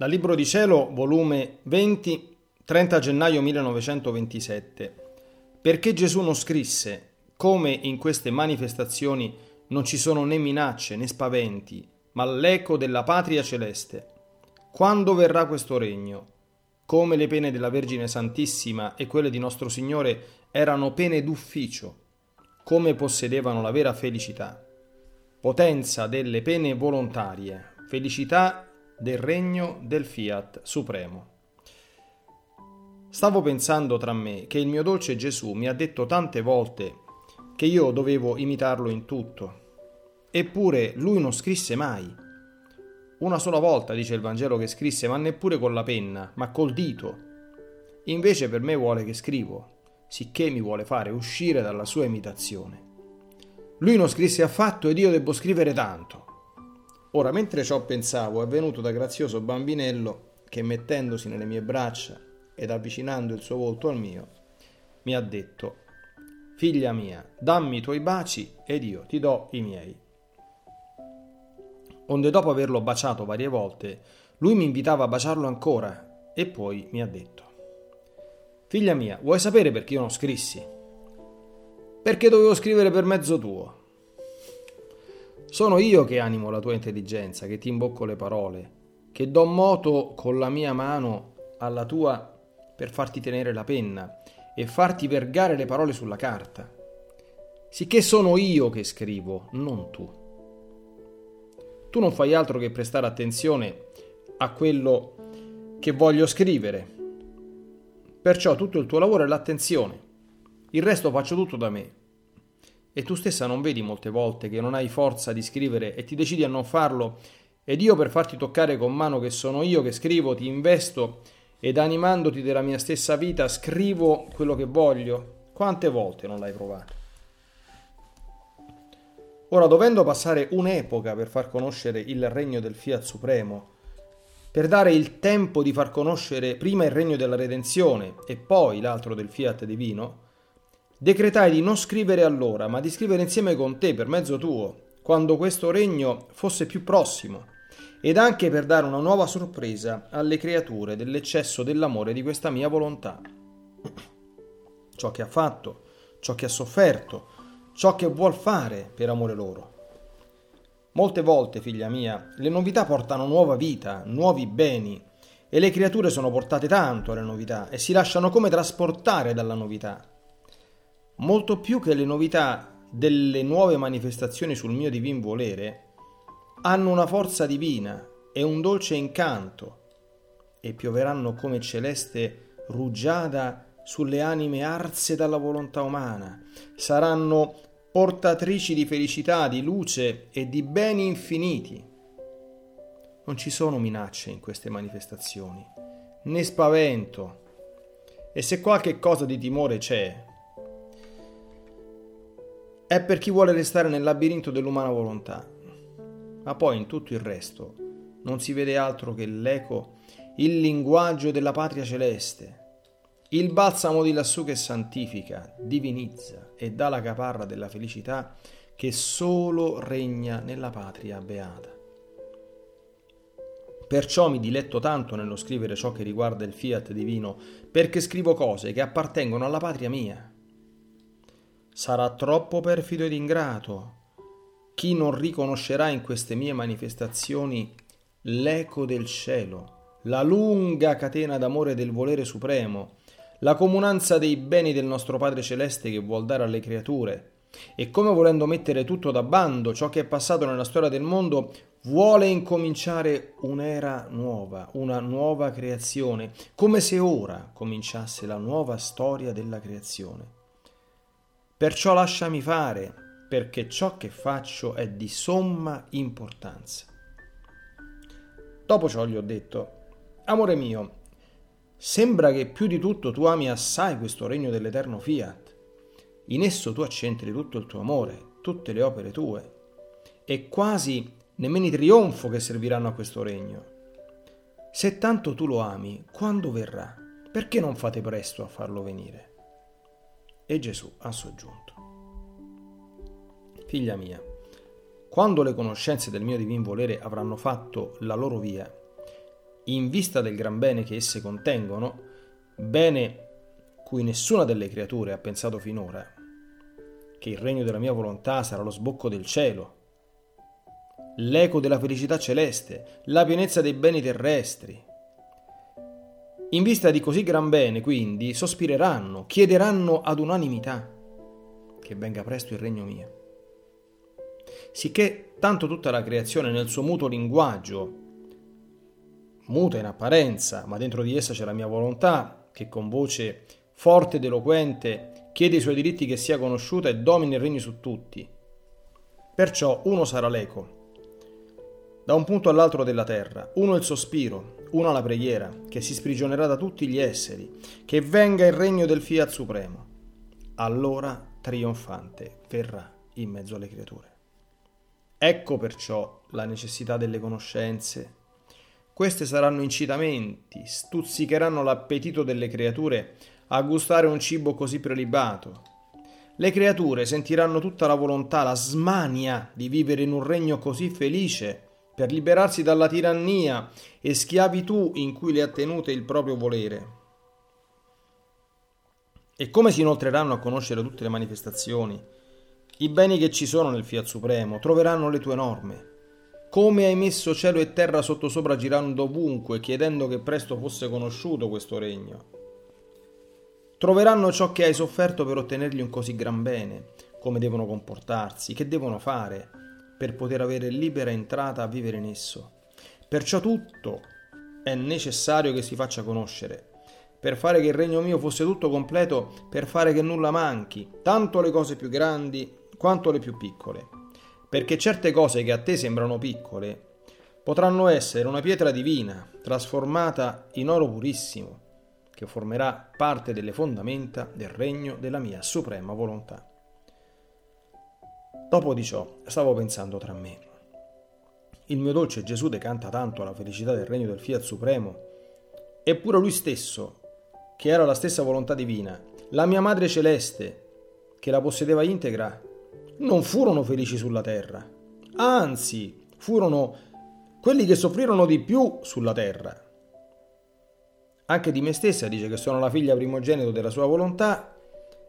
Dal Libro di Cielo, volume 20, 30 gennaio 1927. Perché Gesù non scrisse, come in queste manifestazioni non ci sono né minacce né spaventi, ma l'eco della patria celeste. Quando verrà questo regno? Come le pene della Vergine Santissima e quelle di nostro Signore erano pene d'ufficio, come possedevano la vera felicità. Potenza delle pene volontarie, felicità del regno del Fiat Supremo. Stavo pensando tra me che il mio dolce Gesù mi ha detto tante volte che io dovevo imitarlo in tutto. Eppure lui non scrisse mai. Una sola volta dice il Vangelo che scrisse, ma neppure con la penna, ma col dito. Invece per me vuole che scrivo, sicché mi vuole fare uscire dalla sua imitazione. Lui non scrisse affatto ed io devo scrivere tanto. Ora, mentre ciò pensavo, è venuto da grazioso bambinello che, mettendosi nelle mie braccia ed avvicinando il suo volto al mio, mi ha detto, Figlia mia, dammi i tuoi baci ed io ti do i miei. Onde dopo averlo baciato varie volte, lui mi invitava a baciarlo ancora e poi mi ha detto, Figlia mia, vuoi sapere perché io non scrissi? Perché dovevo scrivere per mezzo tuo. Sono io che animo la tua intelligenza, che ti imbocco le parole, che do moto con la mia mano alla tua per farti tenere la penna e farti vergare le parole sulla carta. Sicché sono io che scrivo, non tu. Tu non fai altro che prestare attenzione a quello che voglio scrivere. Perciò tutto il tuo lavoro è l'attenzione. Il resto faccio tutto da me. E tu stessa non vedi molte volte che non hai forza di scrivere e ti decidi a non farlo ed io per farti toccare con mano che sono io che scrivo ti investo ed animandoti della mia stessa vita scrivo quello che voglio. Quante volte non l'hai provato? Ora, dovendo passare un'epoca per far conoscere il regno del Fiat Supremo, per dare il tempo di far conoscere prima il regno della redenzione e poi l'altro del Fiat divino, decretai di non scrivere allora, ma di scrivere insieme con te per mezzo tuo, quando questo regno fosse più prossimo, ed anche per dare una nuova sorpresa alle creature dell'eccesso dell'amore di questa mia volontà. Ciò che ha fatto, ciò che ha sofferto, ciò che vuol fare per amore loro. Molte volte, figlia mia, le novità portano nuova vita, nuovi beni, e le creature sono portate tanto alle novità e si lasciano come trasportare dalla novità molto più che le novità delle nuove manifestazioni sul mio divin volere, hanno una forza divina e un dolce incanto e pioveranno come celeste rugiada sulle anime arse dalla volontà umana, saranno portatrici di felicità, di luce e di beni infiniti. Non ci sono minacce in queste manifestazioni, né spavento. E se qualche cosa di timore c'è, è per chi vuole restare nel labirinto dell'umana volontà. Ma poi in tutto il resto non si vede altro che l'eco, il linguaggio della patria celeste, il balsamo di lassù che santifica, divinizza e dà la caparra della felicità che solo regna nella patria beata. Perciò mi diletto tanto nello scrivere ciò che riguarda il fiat divino, perché scrivo cose che appartengono alla patria mia, sarà troppo perfido ed ingrato chi non riconoscerà in queste mie manifestazioni l'eco del cielo, la lunga catena d'amore del volere supremo, la comunanza dei beni del nostro Padre Celeste che vuol dare alle creature, e come volendo mettere tutto da bando ciò che è passato nella storia del mondo, vuole incominciare un'era nuova, una nuova creazione, come se ora cominciasse la nuova storia della creazione. Perciò lasciami fare, perché ciò che faccio è di somma importanza. Dopo ciò gli ho detto, Amore mio, sembra che più di tutto tu ami assai questo regno dell'eterno fiat. In esso tu accentri tutto il tuo amore, tutte le opere tue, e quasi nemmeno i trionfo che serviranno a questo regno. Se tanto tu lo ami, quando verrà? Perché non fate presto a farlo venire? E Gesù ha soggiunto. Figlia mia, quando le conoscenze del mio divin volere avranno fatto la loro via, in vista del gran bene che esse contengono, bene cui nessuna delle creature ha pensato finora, che il regno della mia volontà sarà lo sbocco del cielo, l'eco della felicità celeste, la pienezza dei beni terrestri. In vista di così gran bene, quindi, sospireranno, chiederanno ad unanimità che venga presto il regno mio. Sicché tanto tutta la creazione nel suo muto linguaggio, muta in apparenza, ma dentro di essa c'è la mia volontà, che con voce forte ed eloquente chiede i suoi diritti che sia conosciuta e domini il regno su tutti. Perciò uno sarà l'eco, da un punto all'altro della terra, uno il sospiro, uno la preghiera, che si sprigionerà da tutti gli esseri, che venga il regno del Fiat Supremo. Allora trionfante verrà in mezzo alle creature. Ecco perciò la necessità delle conoscenze. Queste saranno incitamenti, stuzzicheranno l'appetito delle creature a gustare un cibo così prelibato. Le creature sentiranno tutta la volontà, la smania di vivere in un regno così felice per liberarsi dalla tirannia e schiavitù in cui le ha tenute il proprio volere. E come si inoltreranno a conoscere tutte le manifestazioni, i beni che ci sono nel Fiat Supremo, troveranno le tue norme. Come hai messo cielo e terra sottosopra girando ovunque, chiedendo che presto fosse conosciuto questo regno. Troveranno ciò che hai sofferto per ottenergli un così gran bene, come devono comportarsi, che devono fare per poter avere libera entrata a vivere in esso. Perciò tutto è necessario che si faccia conoscere, per fare che il regno mio fosse tutto completo, per fare che nulla manchi, tanto le cose più grandi quanto le più piccole. Perché certe cose che a te sembrano piccole potranno essere una pietra divina trasformata in oro purissimo, che formerà parte delle fondamenta del regno della mia suprema volontà. Dopo di ciò stavo pensando tra me. Il mio dolce Gesù decanta tanto la felicità del regno del Fiat Supremo, eppure lui stesso che era la stessa volontà divina, la mia madre celeste, che la possedeva integra, non furono felici sulla terra, anzi furono quelli che soffrirono di più sulla terra. Anche di me stessa dice che sono la figlia primogenito della sua volontà,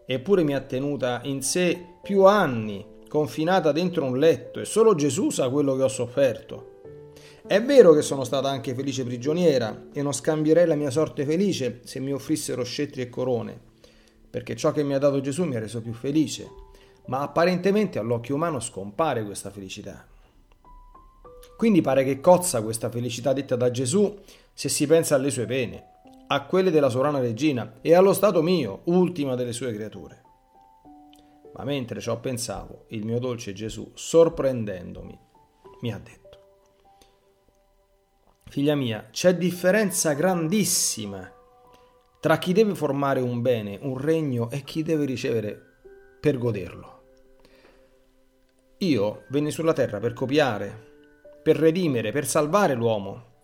eppure mi ha tenuta in sé più anni, confinata dentro un letto, e solo Gesù sa quello che ho sofferto. È vero che sono stata anche felice prigioniera e non scambierei la mia sorte felice se mi offrissero scettri e corone, perché ciò che mi ha dato Gesù mi ha reso più felice, ma apparentemente all'occhio umano scompare questa felicità. Quindi pare che cozza questa felicità detta da Gesù se si pensa alle sue pene, a quelle della sovrana regina e allo stato mio, ultima delle sue creature. Ma mentre ciò pensavo, il mio dolce Gesù, sorprendendomi, mi ha detto, Figlia mia, c'è differenza grandissima tra chi deve formare un bene, un regno e chi deve ricevere per goderlo. Io venni sulla terra per copiare, per redimere, per salvare l'uomo.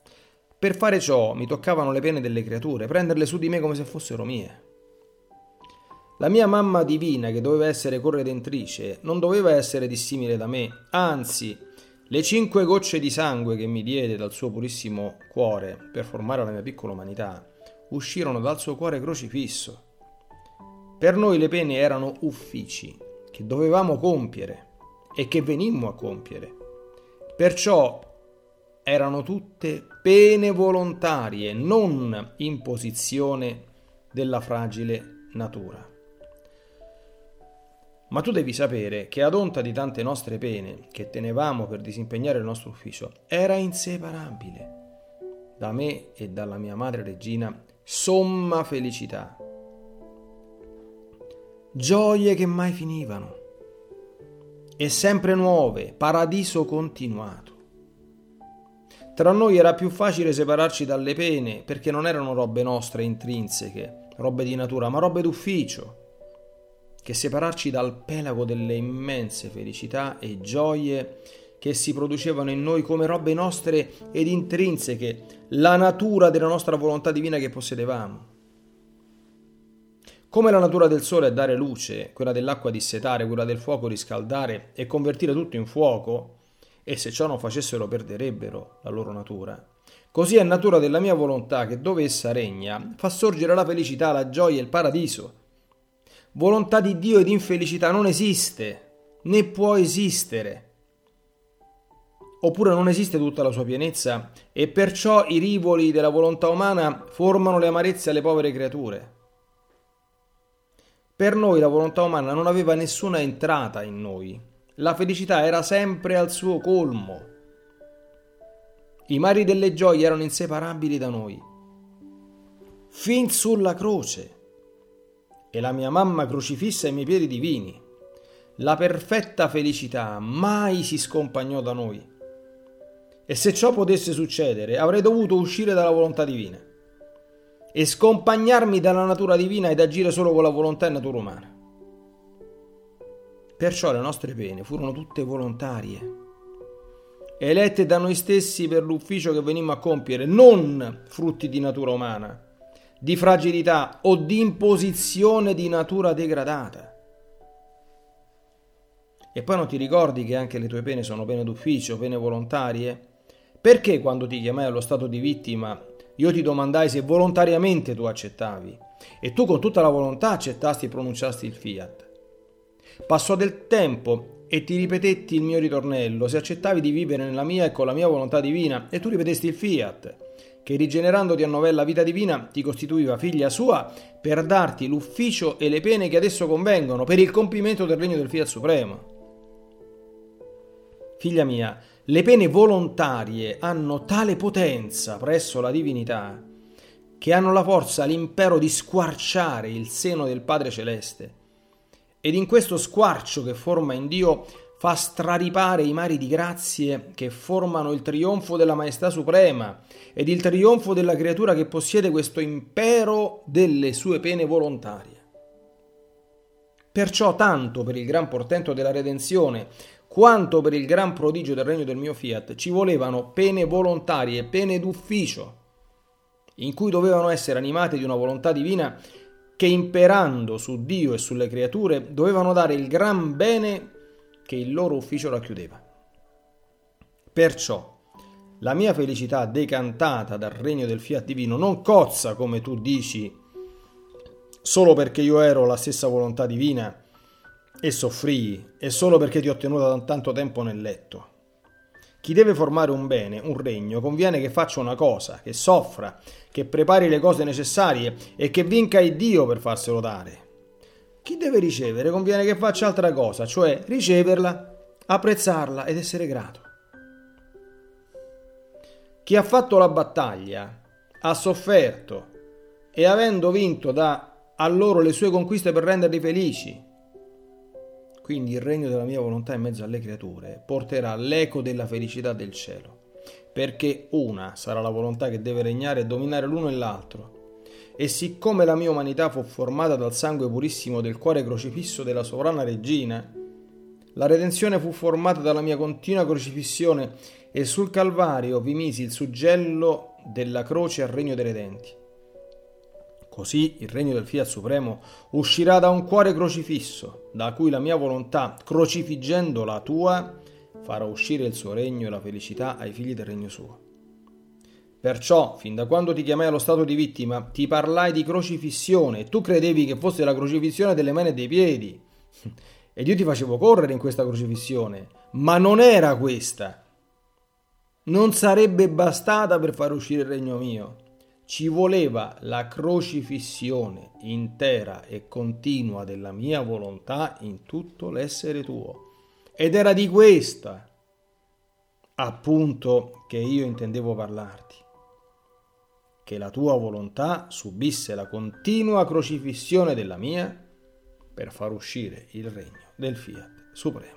Per fare ciò mi toccavano le pene delle creature, prenderle su di me come se fossero mie. La mia mamma divina, che doveva essere corredentrice, non doveva essere dissimile da me, anzi, le cinque gocce di sangue che mi diede dal suo purissimo cuore per formare la mia piccola umanità uscirono dal suo cuore crocifisso. Per noi le pene erano uffici che dovevamo compiere e che venimmo a compiere. Perciò erano tutte pene volontarie, non imposizione della fragile natura. Ma tu devi sapere che ad onta di tante nostre pene che tenevamo per disimpegnare il nostro ufficio, era inseparabile da me e dalla mia madre regina somma felicità. Gioie che mai finivano e sempre nuove, paradiso continuato. Tra noi era più facile separarci dalle pene perché non erano robe nostre intrinseche, robe di natura, ma robe d'ufficio che separarci dal pelago delle immense felicità e gioie che si producevano in noi come robe nostre ed intrinseche, la natura della nostra volontà divina che possedevamo. Come la natura del sole è dare luce, quella dell'acqua dissetare, quella del fuoco riscaldare e convertire tutto in fuoco, e se ciò non facessero perderebbero la loro natura. Così è natura della mia volontà che dove essa regna fa sorgere la felicità, la gioia e il paradiso. Volontà di Dio ed infelicità non esiste, né può esistere. Oppure non esiste tutta la sua pienezza e perciò i rivoli della volontà umana formano le amarezze alle povere creature. Per noi la volontà umana non aveva nessuna entrata in noi. La felicità era sempre al suo colmo. I mari delle gioie erano inseparabili da noi. Fin sulla croce. E la mia mamma crocifissa ai miei piedi divini. La perfetta felicità mai si scompagnò da noi. E se ciò potesse succedere, avrei dovuto uscire dalla volontà divina e scompagnarmi dalla natura divina ed agire solo con la volontà e natura umana. Perciò le nostre pene furono tutte volontarie, elette da noi stessi per l'ufficio che venimmo a compiere, non frutti di natura umana, di fragilità o di imposizione di natura degradata. E poi non ti ricordi che anche le tue pene sono pene d'ufficio, pene volontarie? Perché quando ti chiamai allo stato di vittima io ti domandai se volontariamente tu accettavi e tu con tutta la volontà accettasti e pronunciasti il fiat. Passò del tempo e ti ripetetti il mio ritornello, se accettavi di vivere nella mia e con la mia volontà divina, e tu ripetesti il fiat, che rigenerandoti a novella vita divina ti costituiva figlia sua per darti l'ufficio e le pene che adesso convengono per il compimento del regno del fiat supremo. Figlia mia, le pene volontarie hanno tale potenza presso la divinità che hanno la forza, l'impero di squarciare il seno del Padre Celeste. Ed in questo squarcio che forma in Dio fa straripare i mari di grazie che formano il trionfo della Maestà Suprema ed il trionfo della creatura che possiede questo impero delle sue pene volontarie. Perciò tanto per il gran portento della redenzione quanto per il gran prodigio del regno del mio fiat ci volevano pene volontarie, pene d'ufficio, in cui dovevano essere animate di una volontà divina che imperando su Dio e sulle creature dovevano dare il gran bene che il loro ufficio racchiudeva. Perciò la mia felicità decantata dal regno del fiat divino non cozza, come tu dici, solo perché io ero la stessa volontà divina e soffrii, e solo perché ti ho tenuta tanto tempo nel letto. Chi deve formare un bene, un regno, conviene che faccia una cosa, che soffra, che prepari le cose necessarie e che vinca il Dio per farselo dare. Chi deve ricevere conviene che faccia altra cosa, cioè riceverla, apprezzarla ed essere grato. Chi ha fatto la battaglia, ha sofferto e avendo vinto dà a loro le sue conquiste per renderli felici, quindi il regno della mia volontà in mezzo alle creature porterà l'eco della felicità del cielo, perché una sarà la volontà che deve regnare e dominare l'uno e l'altro. E siccome la mia umanità fu formata dal sangue purissimo del cuore crocifisso della sovrana regina, la redenzione fu formata dalla mia continua crocifissione e sul Calvario vi misi il suggello della croce al regno dei redenti. Così il regno del Fiat Supremo uscirà da un cuore crocifisso, da cui la mia volontà, crocifiggendo la tua, farà uscire il suo regno e la felicità ai figli del regno suo. Perciò, fin da quando ti chiamai allo stato di vittima, ti parlai di crocifissione e tu credevi che fosse la crocifissione delle mani e dei piedi. Ed io ti facevo correre in questa crocifissione, ma non era questa. Non sarebbe bastata per far uscire il regno mio ci voleva la crocifissione intera e continua della mia volontà in tutto l'essere tuo. Ed era di questa appunto che io intendevo parlarti, che la tua volontà subisse la continua crocifissione della mia per far uscire il regno del Fiat Supremo.